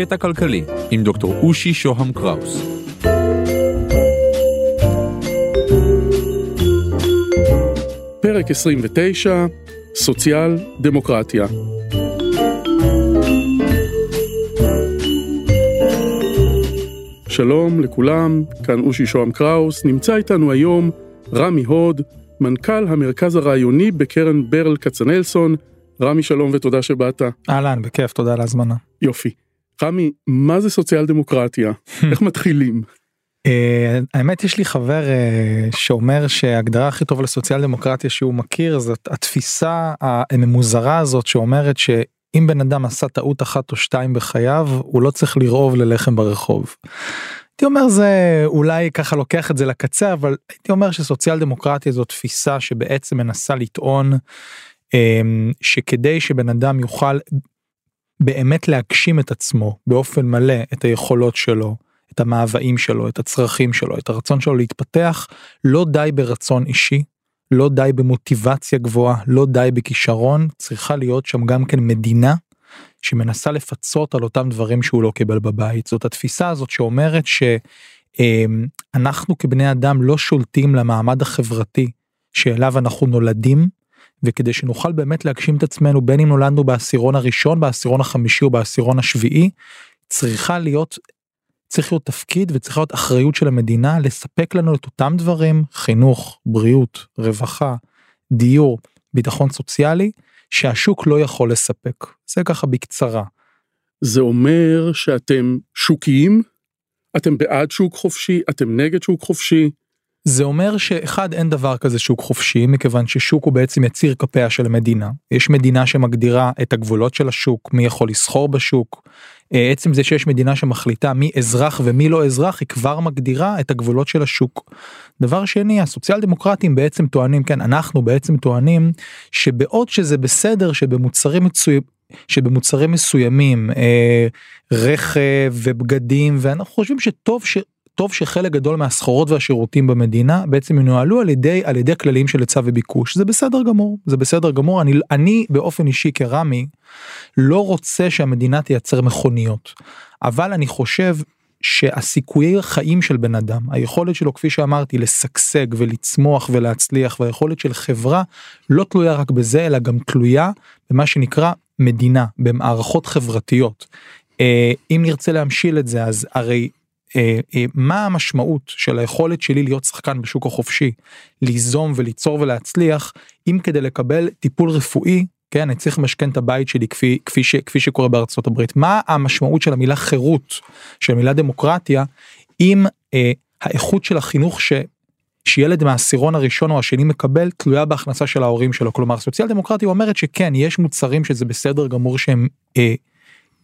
קטע כלכלי עם דוקטור אושי שוהם קראוס. פרק 29, סוציאל דמוקרטיה. שלום לכולם, כאן אושי שוהם קראוס, נמצא איתנו היום רמי הוד, מנכ"ל המרכז הרעיוני בקרן ברל כצנלסון. רמי שלום ותודה שבאת. אהלן, בכיף, תודה על ההזמנה. יופי. רמי, מה זה סוציאל דמוקרטיה? איך מתחילים? אה, האמת יש לי חבר אה, שאומר שההגדרה הכי טובה לסוציאל דמוקרטיה שהוא מכיר זאת התפיסה הממוזרה הזאת שאומרת שאם בן אדם עשה טעות אחת או שתיים בחייו הוא לא צריך לרעוב ללחם ברחוב. הייתי אומר זה אולי ככה לוקח את זה לקצה אבל הייתי אומר שסוציאל דמוקרטיה זו תפיסה שבעצם מנסה לטעון אה, שכדי שבן אדם יוכל באמת להגשים את עצמו באופן מלא את היכולות שלו. את המאוויים שלו, את הצרכים שלו, את הרצון שלו להתפתח, לא די ברצון אישי, לא די במוטיבציה גבוהה, לא די בכישרון, צריכה להיות שם גם כן מדינה שמנסה לפצות על אותם דברים שהוא לא קיבל בבית. זאת התפיסה הזאת שאומרת שאנחנו כבני אדם לא שולטים למעמד החברתי שאליו אנחנו נולדים, וכדי שנוכל באמת להגשים את עצמנו בין אם נולדנו בעשירון הראשון, בעשירון החמישי או בעשירון השביעי, צריכה להיות צריך להיות תפקיד וצריכה להיות אחריות של המדינה לספק לנו את אותם דברים חינוך בריאות רווחה דיור ביטחון סוציאלי שהשוק לא יכול לספק זה ככה בקצרה. זה אומר שאתם שוקיים? אתם בעד שוק חופשי? אתם נגד שוק חופשי? זה אומר שאחד אין דבר כזה שוק חופשי מכיוון ששוק הוא בעצם יציר כפיה של המדינה יש מדינה שמגדירה את הגבולות של השוק מי יכול לסחור בשוק אה, עצם זה שיש מדינה שמחליטה מי אזרח ומי לא אזרח היא כבר מגדירה את הגבולות של השוק. דבר שני הסוציאל דמוקרטים בעצם טוענים כן אנחנו בעצם טוענים שבעוד שזה בסדר שבמוצרים מצויים שבמוצרים מסוימים אה, רכב ובגדים ואנחנו חושבים שטוב ש... טוב שחלק גדול מהסחורות והשירותים במדינה בעצם ינוהלו על ידי על ידי כללים של היצע וביקוש זה בסדר גמור זה בסדר גמור אני אני באופן אישי כרמי לא רוצה שהמדינה תייצר מכוניות אבל אני חושב שהסיכויי החיים של בן אדם היכולת שלו כפי שאמרתי לשגשג ולצמוח ולהצליח והיכולת של חברה לא תלויה רק בזה אלא גם תלויה במה שנקרא מדינה במערכות חברתיות. אה, אם נרצה להמשיל את זה אז הרי מה המשמעות של היכולת שלי להיות שחקן בשוק החופשי, ליזום וליצור ולהצליח, אם כדי לקבל טיפול רפואי, כן, אני צריך למשכן את הבית שלי כפי, כפי, ש, כפי שקורה בארצות הברית. מה המשמעות של המילה חירות, של המילה דמוקרטיה, אם אה, האיכות של החינוך ש... שילד מהעשירון הראשון או השני מקבל תלויה בהכנסה של ההורים שלו כלומר סוציאל דמוקרטיה אומרת שכן יש מוצרים שזה בסדר גמור שהם אה,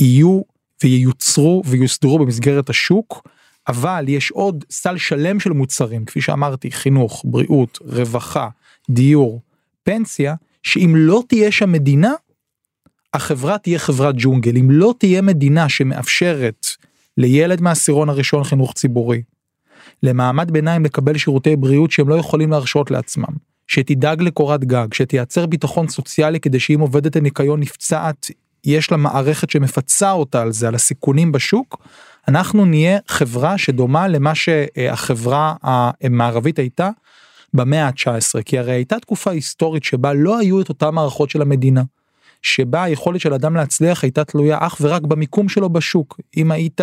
יהיו וייוצרו ויוסדרו במסגרת השוק אבל יש עוד סל שלם של מוצרים כפי שאמרתי חינוך בריאות רווחה דיור פנסיה שאם לא תהיה שם מדינה החברה תהיה חברת ג'ונגל. אם לא תהיה מדינה שמאפשרת לילד מהעשירון הראשון חינוך ציבורי למעמד ביניים לקבל שירותי בריאות שהם לא יכולים להרשות לעצמם שתדאג לקורת גג שתייצר ביטחון סוציאלי כדי שאם עובדת הניקיון נפצעת יש לה מערכת שמפצה אותה על זה על הסיכונים בשוק אנחנו נהיה חברה שדומה למה שהחברה המערבית הייתה במאה ה-19 כי הרי הייתה תקופה היסטורית שבה לא היו את אותן מערכות של המדינה. שבה היכולת של אדם להצליח הייתה תלויה אך ורק במיקום שלו בשוק אם היית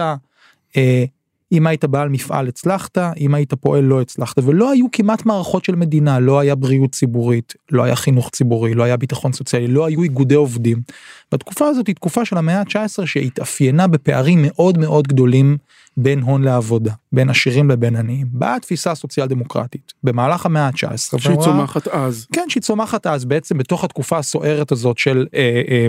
אה, אם היית בעל מפעל הצלחת, אם היית פועל לא הצלחת, ולא היו כמעט מערכות של מדינה, לא היה בריאות ציבורית, לא היה חינוך ציבורי, לא היה ביטחון סוציאלי, לא היו איגודי עובדים. בתקופה הזאת היא תקופה של המאה ה-19 שהתאפיינה בפערים מאוד מאוד גדולים בין הון לעבודה, בין עשירים לבין עניים. באה התפיסה הסוציאל דמוקרטית במהלך המאה ה-19. שהיא צומחת אז. כן, שהיא צומחת אז בעצם בתוך התקופה הסוערת הזאת של, אה, אה,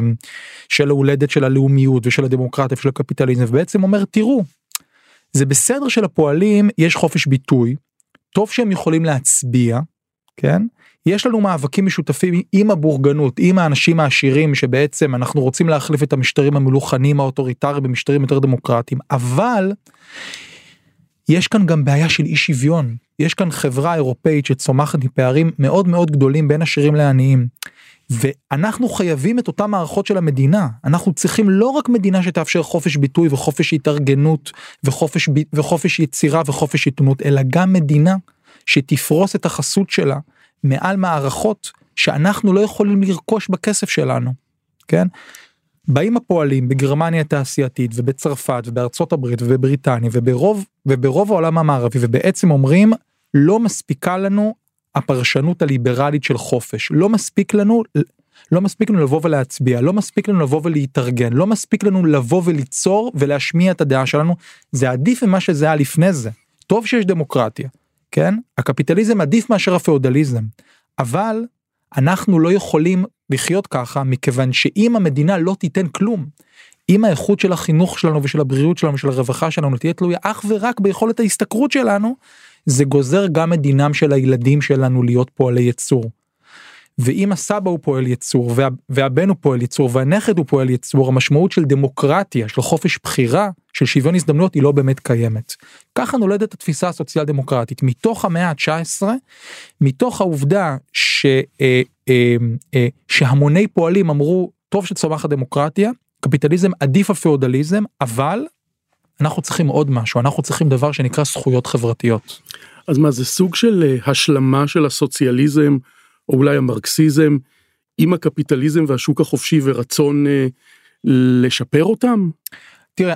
של ההולדת של הלאומיות ושל הדמוקרטיה ושל הקפיטליזם, ובעצם אומר תראו, זה בסדר שלפועלים יש חופש ביטוי, טוב שהם יכולים להצביע, כן? יש לנו מאבקים משותפים עם הבורגנות, עם האנשים העשירים שבעצם אנחנו רוצים להחליף את המשטרים המלוכנים האוטוריטריים במשטרים יותר דמוקרטיים, אבל יש כאן גם בעיה של אי שוויון, יש כאן חברה אירופאית שצומחת מפערים מאוד מאוד גדולים בין עשירים לעניים. ואנחנו חייבים את אותן מערכות של המדינה אנחנו צריכים לא רק מדינה שתאפשר חופש ביטוי וחופש התארגנות וחופש וחופש יצירה וחופש עיתונות אלא גם מדינה שתפרוס את החסות שלה מעל מערכות שאנחנו לא יכולים לרכוש בכסף שלנו. כן? באים הפועלים בגרמניה התעשייתית ובצרפת ובארצות הברית ובבריטניה וברוב וברוב העולם המערבי ובעצם אומרים לא מספיקה לנו הפרשנות הליברלית של חופש. לא מספיק לנו לא מספיק לנו לבוא ולהצביע. לא מספיק לנו לבוא ולהתארגן. לא מספיק לנו לבוא וליצור ולהשמיע את הדעה שלנו. זה עדיף ממה שזה היה לפני זה. טוב שיש דמוקרטיה כן? הקפיטליזם עדיף מאשר הפאודליזם. אבל אנחנו לא יכולים לחיות ככה מכיוון שאם המדינה לא תיתן כלום אם האיכות של החינוך שלנו ושל הבריאות שלנו ושל הרווחה שלנו תהיה תלויה אך ורק ביכולת ההשתכרות שלנו זה גוזר גם את דינם של הילדים שלנו להיות פועלי יצור. ואם הסבא הוא פועל יצור וה, והבן הוא פועל יצור והנכד הוא פועל יצור המשמעות של דמוקרטיה של חופש בחירה של שוויון הזדמנויות היא לא באמת קיימת. ככה נולדת התפיסה הסוציאל דמוקרטית מתוך המאה ה-19 מתוך העובדה ש, אה, אה, אה, שהמוני פועלים אמרו טוב שצומחת דמוקרטיה קפיטליזם עדיף על פאודליזם אבל אנחנו צריכים עוד משהו אנחנו צריכים דבר שנקרא זכויות חברתיות. אז מה זה סוג של אה, השלמה של הסוציאליזם או אולי המרקסיזם עם הקפיטליזם והשוק החופשי ורצון אה, לשפר אותם? תראה,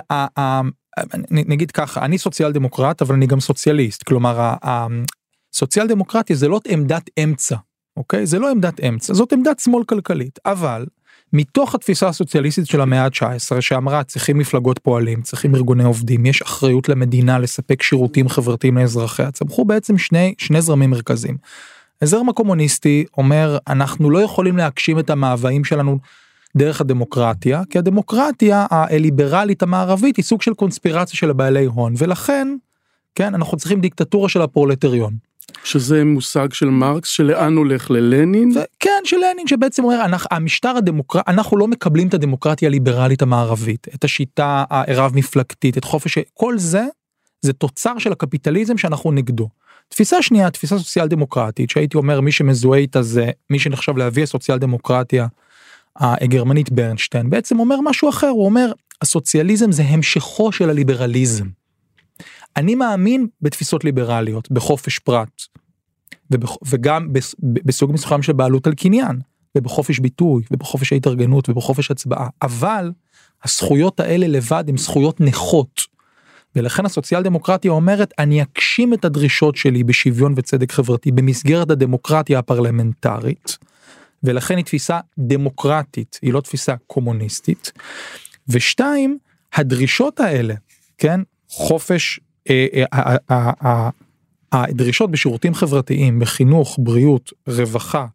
נגיד ככה, אני סוציאל דמוקרט אבל אני גם סוציאליסט, כלומר הסוציאל דמוקרטיה זה לא עמדת אמצע, אוקיי? זה לא עמדת אמצע, זאת עמדת שמאל כלכלית, אבל מתוך התפיסה הסוציאליסטית של המאה ה-19 שאמרה צריכים מפלגות פועלים, צריכים ארגוני עובדים, יש אחריות למדינה לספק שירותים חברתיים לאזרחיה, צמחו בעצם שני, שני זרמים מרכזיים. הזרם הקומוניסטי אומר אנחנו לא יכולים להגשים את המאוויים שלנו דרך הדמוקרטיה כי הדמוקרטיה הליברלית המערבית היא סוג של קונספירציה של הבעלי הון ולכן כן אנחנו צריכים דיקטטורה של הפרולטריון. שזה מושג של מרקס שלאן הולך ללנין? כן של לנין שבעצם אומר אנחנו המשטר הדמוקרטי אנחנו לא מקבלים את הדמוקרטיה הליברלית המערבית את השיטה הרב מפלגתית את חופש כל זה זה תוצר של הקפיטליזם שאנחנו נגדו. תפיסה שנייה תפיסה סוציאל דמוקרטית שהייתי אומר מי שמזוהה איתה זה מי שנחשב להביא הסוציאל דמוקרטיה הגרמנית ברנשטיין בעצם אומר משהו אחר הוא אומר הסוציאליזם זה המשכו של הליברליזם. אני מאמין בתפיסות ליברליות בחופש פרט ובח, וגם בסוג מסוים של בעלות על קניין ובחופש ביטוי ובחופש ההתארגנות ובחופש הצבעה אבל הזכויות האלה לבד הן זכויות נכות. ולכן הסוציאל דמוקרטיה אומרת אני אגשים את הדרישות שלי בשוויון וצדק חברתי במסגרת הדמוקרטיה הפרלמנטרית. ולכן היא תפיסה דמוקרטית היא לא תפיסה קומוניסטית. ושתיים הדרישות האלה כן חופש אה, אה, הדרישות בשירותים חברתיים בחינוך בריאות רווחה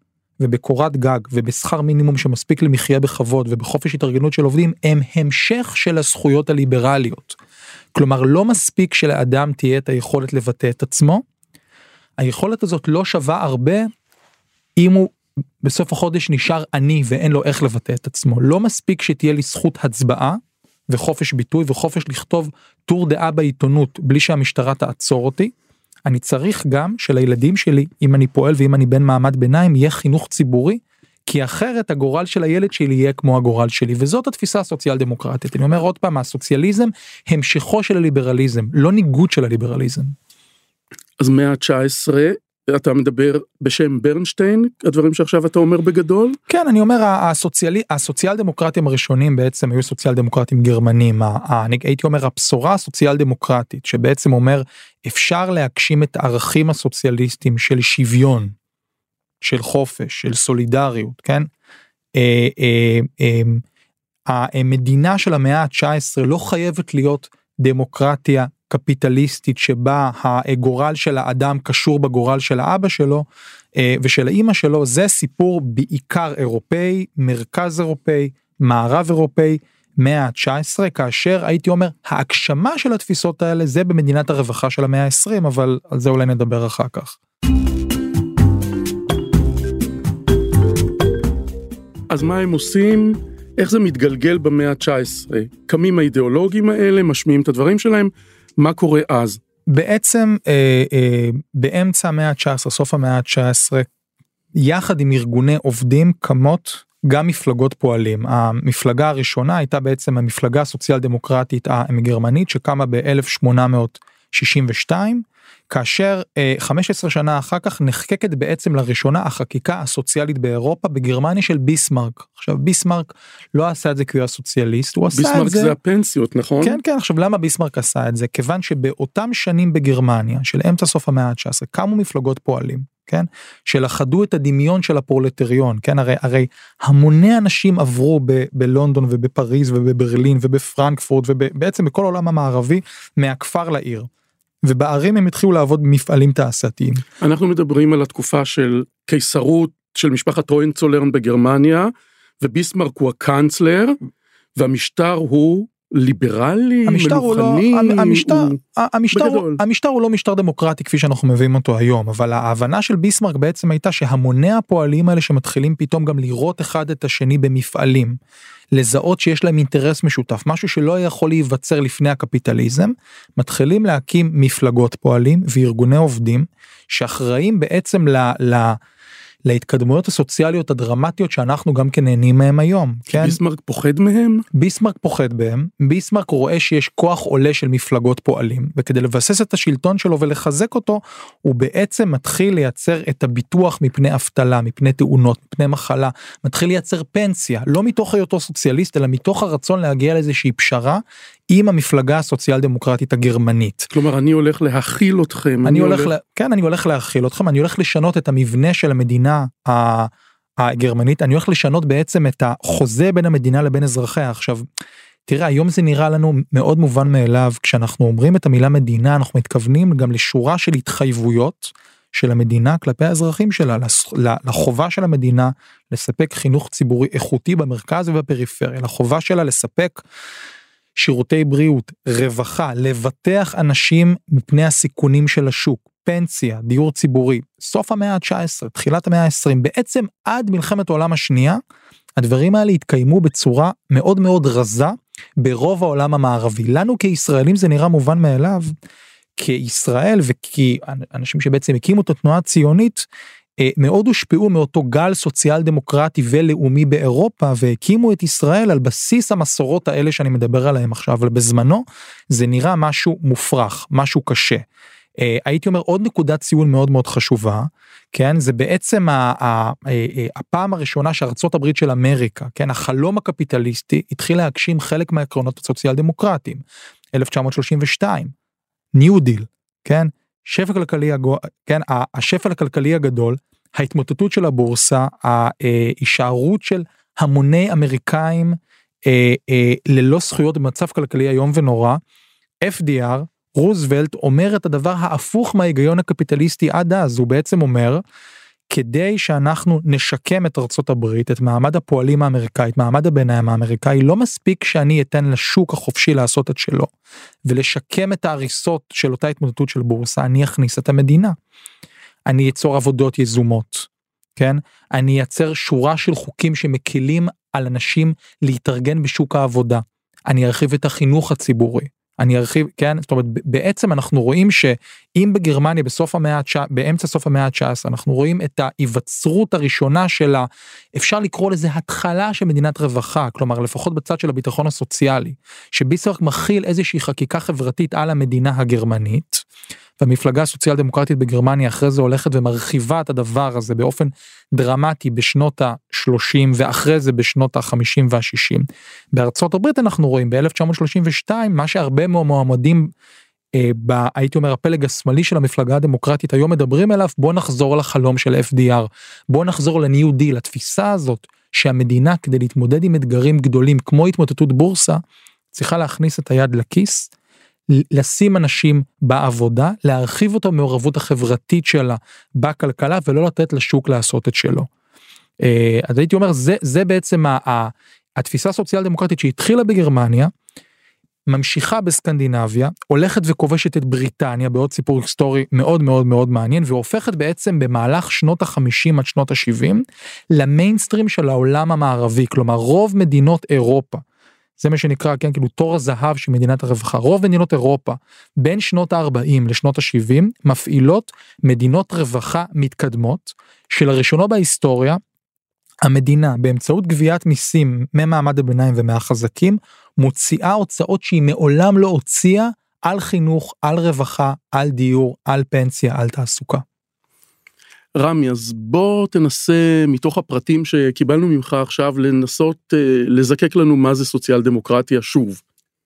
ובקורת גג ובשכר מינימום שמספיק למחיה בכבוד ובחופש התארגנות של עובדים הם המשך של הזכויות הליברליות. כלומר לא מספיק שלאדם תהיה את היכולת לבטא את עצמו. היכולת הזאת לא שווה הרבה אם הוא בסוף החודש נשאר עני ואין לו איך לבטא את עצמו לא מספיק שתהיה לי זכות הצבעה וחופש ביטוי וחופש לכתוב טור דעה בעיתונות בלי שהמשטרה תעצור אותי. אני צריך גם שלילדים שלי אם אני פועל ואם אני בן מעמד ביניים יהיה חינוך ציבורי כי אחרת הגורל של הילד שלי יהיה כמו הגורל שלי וזאת התפיסה הסוציאל דמוקרטית אני אומר עוד פעם הסוציאליזם המשכו של הליברליזם לא ניגוד של הליברליזם. אז מאה ה-19 אתה מדבר בשם ברנשטיין הדברים שעכשיו אתה אומר בגדול? כן אני אומר הסוציאלי הסוציאל דמוקרטים הראשונים בעצם היו סוציאל דמוקרטים גרמנים אני הייתי אומר הבשורה הסוציאל דמוקרטית שבעצם אומר אפשר להגשים את הערכים הסוציאליסטיים של שוויון של חופש של סולידריות כן. אה, אה, אה, המדינה של המאה ה-19 לא חייבת להיות דמוקרטיה קפיטליסטית שבה הגורל של האדם קשור בגורל של האבא שלו ושל האימא שלו זה סיפור בעיקר אירופאי מרכז אירופאי מערב אירופאי מאה ה-19 כאשר הייתי אומר ההגשמה של התפיסות האלה זה במדינת הרווחה של המאה ה-20 אבל על זה אולי נדבר אחר כך. אז מה הם עושים? איך זה מתגלגל במאה ה-19? קמים האידיאולוגים האלה, משמיעים את הדברים שלהם, מה קורה אז? בעצם אה, אה, באמצע המאה ה-19, סוף המאה ה-19, יחד עם ארגוני עובדים קמות גם מפלגות פועלים. המפלגה הראשונה הייתה בעצם המפלגה הסוציאל דמוקרטית הגרמנית שקמה ב-1862 כאשר 15 שנה אחר כך נחקקת בעצם לראשונה החקיקה הסוציאלית באירופה בגרמניה של ביסמרק. עכשיו ביסמרק לא עשה את זה כי הוא היה סוציאליסט הוא עשה את זה. ביסמרק זה הפנסיות נכון? כן כן עכשיו למה ביסמרק עשה את זה כיוון שבאותם שנים בגרמניה של אמצע סוף המאה ה-19 קמו מפלגות פועלים כן שלכדו את הדמיון של הפרולטריון כן הרי הרי המוני אנשים עברו ב- בלונדון ובפריז ובברלין ובפרנקפורט ובעצם בכל העולם המערבי מהכפר לעיר. ובערים הם התחילו לעבוד במפעלים תעשייתיים. אנחנו מדברים על התקופה של קיסרות של משפחת הוינצולרן בגרמניה וביסמרק הוא הקאנצלר והמשטר הוא ליברלי, המשטר מלוכני, הוא לא, המשטר, הוא... המשטר, בגדול. המשטר הוא לא משטר דמוקרטי כפי שאנחנו מביאים אותו היום, אבל ההבנה של ביסמרק בעצם הייתה שהמוני הפועלים האלה שמתחילים פתאום גם לראות אחד את השני במפעלים, לזהות שיש להם אינטרס משותף, משהו שלא יכול להיווצר לפני הקפיטליזם, מתחילים להקים מפלגות פועלים וארגוני עובדים שאחראים בעצם ל... ל להתקדמויות הסוציאליות הדרמטיות שאנחנו גם כן נהנים מהם היום. כן? ביסמרק פוחד מהם? ביסמרק פוחד בהם, ביסמרק רואה שיש כוח עולה של מפלגות פועלים, וכדי לבסס את השלטון שלו ולחזק אותו, הוא בעצם מתחיל לייצר את הביטוח מפני אבטלה, מפני תאונות, מפני מחלה, מתחיל לייצר פנסיה, לא מתוך היותו סוציאליסט, אלא מתוך הרצון להגיע לאיזושהי פשרה עם המפלגה הסוציאל דמוקרטית הגרמנית. כלומר אני הולך להכיל אתכם. אני הולך, לה... כן אני הולך להכיל אתכם, אני הולך לשנות את המבנה של המדינה. הגרמנית, אני הולך לשנות בעצם את החוזה בין המדינה לבין אזרחיה. עכשיו, תראה היום זה נראה לנו מאוד מובן מאליו כשאנחנו אומרים את המילה מדינה אנחנו מתכוונים גם לשורה של התחייבויות של המדינה כלפי האזרחים שלה לחובה של המדינה לספק חינוך ציבורי איכותי במרכז ובפריפריה לחובה שלה לספק שירותי בריאות, רווחה, לבטח אנשים מפני הסיכונים של השוק, פנסיה, דיור ציבורי, סוף המאה ה-19, תחילת המאה ה-20, בעצם עד מלחמת העולם השנייה, הדברים האלה התקיימו בצורה מאוד מאוד רזה ברוב העולם המערבי. לנו כישראלים זה נראה מובן מאליו, כישראל וכי אנשים שבעצם הקימו את התנועה הציונית, מאוד הושפעו מאותו גל סוציאל דמוקרטי ולאומי באירופה והקימו את ישראל על בסיס המסורות האלה שאני מדבר עליהם עכשיו אבל בזמנו זה נראה משהו מופרך משהו קשה. אה, הייתי אומר עוד נקודת ציון מאוד מאוד חשובה כן? זה בעצם אה, הפעם הראשונה שארצות הברית של אמריקה כן? החלום הקפיטליסטי התחיל להגשים חלק מהעקרונות הסוציאל דמוקרטיים. 1932 ניו דיל כן שפל כלכלי, כן, השפל הכלכלי הגדול, ההתמוטטות של הבורסה, ההישארות של המוני אמריקאים אה, אה, ללא זכויות במצב כלכלי איום ונורא, FDR, רוזוולט אומר את הדבר ההפוך מההיגיון הקפיטליסטי עד אז, הוא בעצם אומר, כדי שאנחנו נשקם את ארצות הברית, את מעמד הפועלים האמריקאי, את מעמד הביניים האמריקאי, לא מספיק שאני אתן לשוק החופשי לעשות את שלו, ולשקם את ההריסות של אותה התמודדות של בורסה, אני אכניס את המדינה. אני אצור עבודות יזומות, כן? אני אייצר שורה של חוקים שמקילים על אנשים להתארגן בשוק העבודה. אני ארחיב את החינוך הציבורי. אני ארחיב כן זאת אומרת בעצם אנחנו רואים שאם בגרמניה בסוף המאה ה-19 באמצע סוף המאה ה-19 אנחנו רואים את ההיווצרות הראשונה של ה... אפשר לקרוא לזה התחלה של מדינת רווחה כלומר לפחות בצד של הביטחון הסוציאלי שביסמרק מכיל איזושהי חקיקה חברתית על המדינה הגרמנית. והמפלגה הסוציאל דמוקרטית בגרמניה אחרי זה הולכת ומרחיבה את הדבר הזה באופן דרמטי בשנות ה-30 ואחרי זה בשנות ה-50 וה-60. בארצות הברית אנחנו רואים ב-1932 מה שהרבה מהמועמדים אה, ב, הייתי אומר הפלג השמאלי של המפלגה הדמוקרטית היום מדברים אליו בוא נחזור לחלום של FDR בוא נחזור לניו דיל התפיסה הזאת שהמדינה כדי להתמודד עם אתגרים גדולים כמו התמוטטות בורסה צריכה להכניס את היד לכיס לשים אנשים בעבודה, להרחיב את המעורבות החברתית שלה בכלכלה ולא לתת לשוק לעשות את שלו. אה, אז הייתי אומר זה זה בעצם התפיסה הסוציאל דמוקרטית שהתחילה בגרמניה, ממשיכה בסקנדינביה, הולכת וכובשת את בריטניה בעוד סיפור היסטורי מאוד מאוד מאוד מעניין והופכת בעצם במהלך שנות החמישים עד שנות ה-70 למיינסטרים של העולם המערבי, כלומר רוב מדינות אירופה זה מה שנקרא כן כאילו תור הזהב של מדינת הרווחה רוב מדינות אירופה בין שנות ה-40 לשנות ה-70 מפעילות מדינות רווחה מתקדמות שלראשונו בהיסטוריה המדינה באמצעות גביית מיסים ממעמד הביניים ומהחזקים מוציאה הוצאות שהיא מעולם לא הוציאה על חינוך על רווחה על דיור על פנסיה על תעסוקה. רמי אז בוא תנסה מתוך הפרטים שקיבלנו ממך עכשיו לנסות אה, לזקק לנו מה זה סוציאל דמוקרטיה שוב.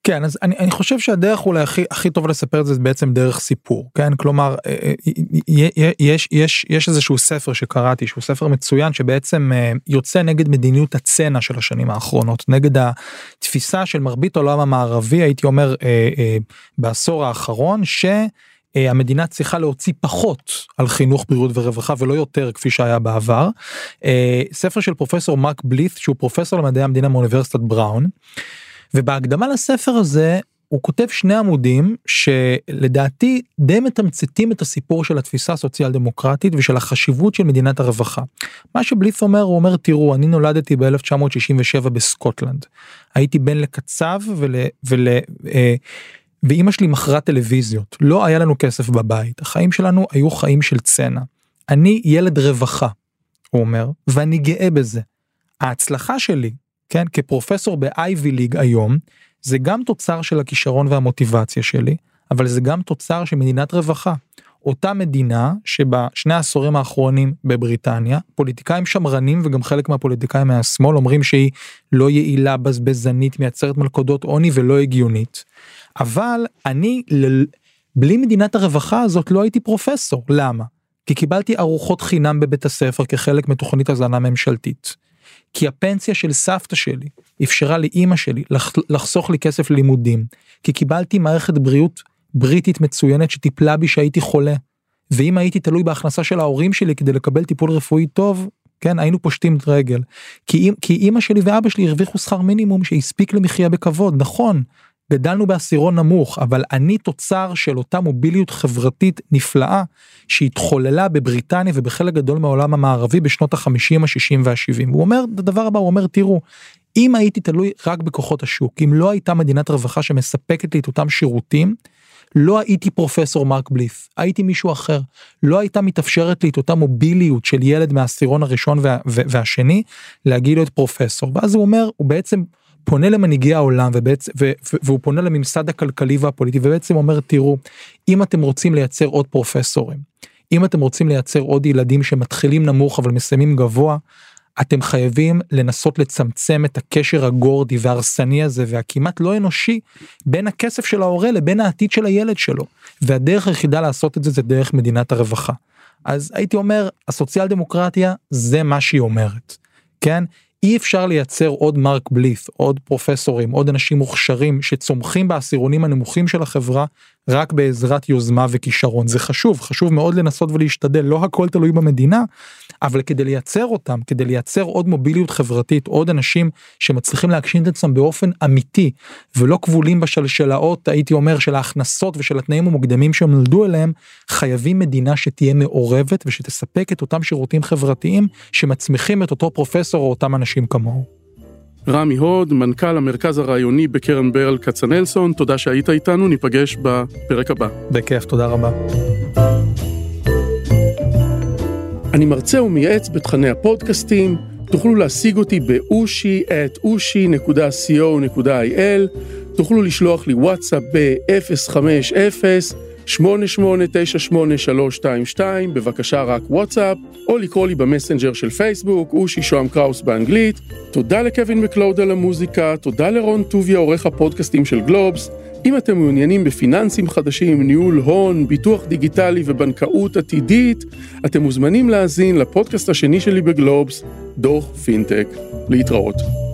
כן אז אני, אני חושב שהדרך אולי הכי הכי טוב לספר את זה בעצם דרך סיפור כן כלומר אה, אה, יש יש יש איזשהו ספר שקראתי שהוא ספר מצוין שבעצם יוצא נגד מדיניות הצנע של השנים האחרונות נגד התפיסה של מרבית העולם המערבי הייתי אומר בעשור האחרון ש... אה, המדינה צריכה להוציא פחות על חינוך בריאות ורווחה ולא יותר כפי שהיה בעבר. אה, ספר של פרופסור מרק בלית' שהוא פרופסור למדעי המדינה מאוניברסיטת בראון. ובהקדמה לספר הזה הוא כותב שני עמודים שלדעתי די מתמצתים את הסיפור של התפיסה הסוציאל דמוקרטית ושל החשיבות של מדינת הרווחה. מה שבליף אומר הוא אומר תראו אני נולדתי ב-1967 בסקוטלנד. הייתי בן לקצב ול... ול אה, ואימא שלי מכרה טלוויזיות, לא היה לנו כסף בבית, החיים שלנו היו חיים של צנע. אני ילד רווחה, הוא אומר, ואני גאה בזה. ההצלחה שלי, כן, כפרופסור ב-Ivy League היום, זה גם תוצר של הכישרון והמוטיבציה שלי, אבל זה גם תוצר של מדינת רווחה. אותה מדינה שבשני העשורים האחרונים בבריטניה פוליטיקאים שמרנים וגם חלק מהפוליטיקאים מהשמאל אומרים שהיא לא יעילה בזבזנית מייצרת מלכודות עוני ולא הגיונית. אבל אני בלי מדינת הרווחה הזאת לא הייתי פרופסור למה? כי קיבלתי ארוחות חינם בבית הספר כחלק מתוכנית הזנה ממשלתית. כי הפנסיה של סבתא שלי אפשרה לאימא שלי לחסוך לי כסף לימודים. כי קיבלתי מערכת בריאות בריטית מצוינת שטיפלה בי שהייתי חולה. ואם הייתי תלוי בהכנסה של ההורים שלי כדי לקבל טיפול רפואי טוב, כן, היינו פושטים את רגל. כי, כי אימא שלי ואבא שלי הרוויחו שכר מינימום שהספיק למחיה בכבוד, נכון, גדלנו בעשירון נמוך, אבל אני תוצר של אותה מוביליות חברתית נפלאה שהתחוללה בבריטניה ובחלק גדול מהעולם המערבי בשנות החמישים, השישים והשבעים. הוא אומר את הדבר הבא, הוא אומר תראו, אם הייתי תלוי רק בכוחות השוק, אם לא הייתה מדינת רווחה שמספקת לי את אותם שירותים, לא הייתי פרופסור מרק בליף, הייתי מישהו אחר. לא הייתה מתאפשרת לי את אותה מוביליות של ילד מהעשירון הראשון וה, והשני להגיד לו את פרופסור. ואז הוא אומר, הוא בעצם פונה למנהיגי העולם ובעצם, ו, ו, והוא פונה לממסד הכלכלי והפוליטי ובעצם אומר תראו אם אתם רוצים לייצר עוד פרופסורים אם אתם רוצים לייצר עוד ילדים שמתחילים נמוך אבל מסיימים גבוה אתם חייבים לנסות לצמצם את הקשר הגורדי והרסני הזה והכמעט לא אנושי בין הכסף של ההורה לבין העתיד של הילד שלו והדרך היחידה לעשות את זה זה דרך מדינת הרווחה. אז הייתי אומר הסוציאל דמוקרטיה זה מה שהיא אומרת כן אי אפשר לייצר עוד מרק בליף, עוד פרופסורים, עוד אנשים מוכשרים שצומחים בעשירונים הנמוכים של החברה רק בעזרת יוזמה וכישרון. זה חשוב, חשוב מאוד לנסות ולהשתדל, לא הכל תלוי במדינה, אבל כדי לייצר אותם, כדי לייצר עוד מוביליות חברתית, עוד אנשים שמצליחים להגשים את עצמם באופן אמיתי, ולא כבולים בשלשלאות, הייתי אומר, של ההכנסות ושל התנאים המוקדמים שהם נולדו אליהם, חייבים מדינה שתהיה מעורבת ושתספק את אותם שירותים חברתיים שמצמיחים את אותו פרופסור או אותם אנשים כמוהו. רמי הוד, מנכ"ל המרכז הרעיוני בקרן ברל כצנלסון, תודה שהיית איתנו, ניפגש בפרק הבא. בכיף, תודה רבה. אני מרצה ומייעץ בתכני הפודקאסטים, תוכלו להשיג אותי באושי את אושי.co.il, תוכלו לשלוח לי וואטסאפ ב-050 8898-322, בבקשה רק וואטסאפ, או לקרוא לי במסנג'ר של פייסבוק, אושי שוהם קראוס באנגלית. תודה לקווין מקלוד על המוזיקה, תודה לרון טוביה, עורך הפודקאסטים של גלובס. אם אתם מעוניינים בפיננסים חדשים, ניהול הון, ביטוח דיגיטלי ובנקאות עתידית, אתם מוזמנים להאזין לפודקאסט השני שלי בגלובס, דוח פינטק. להתראות.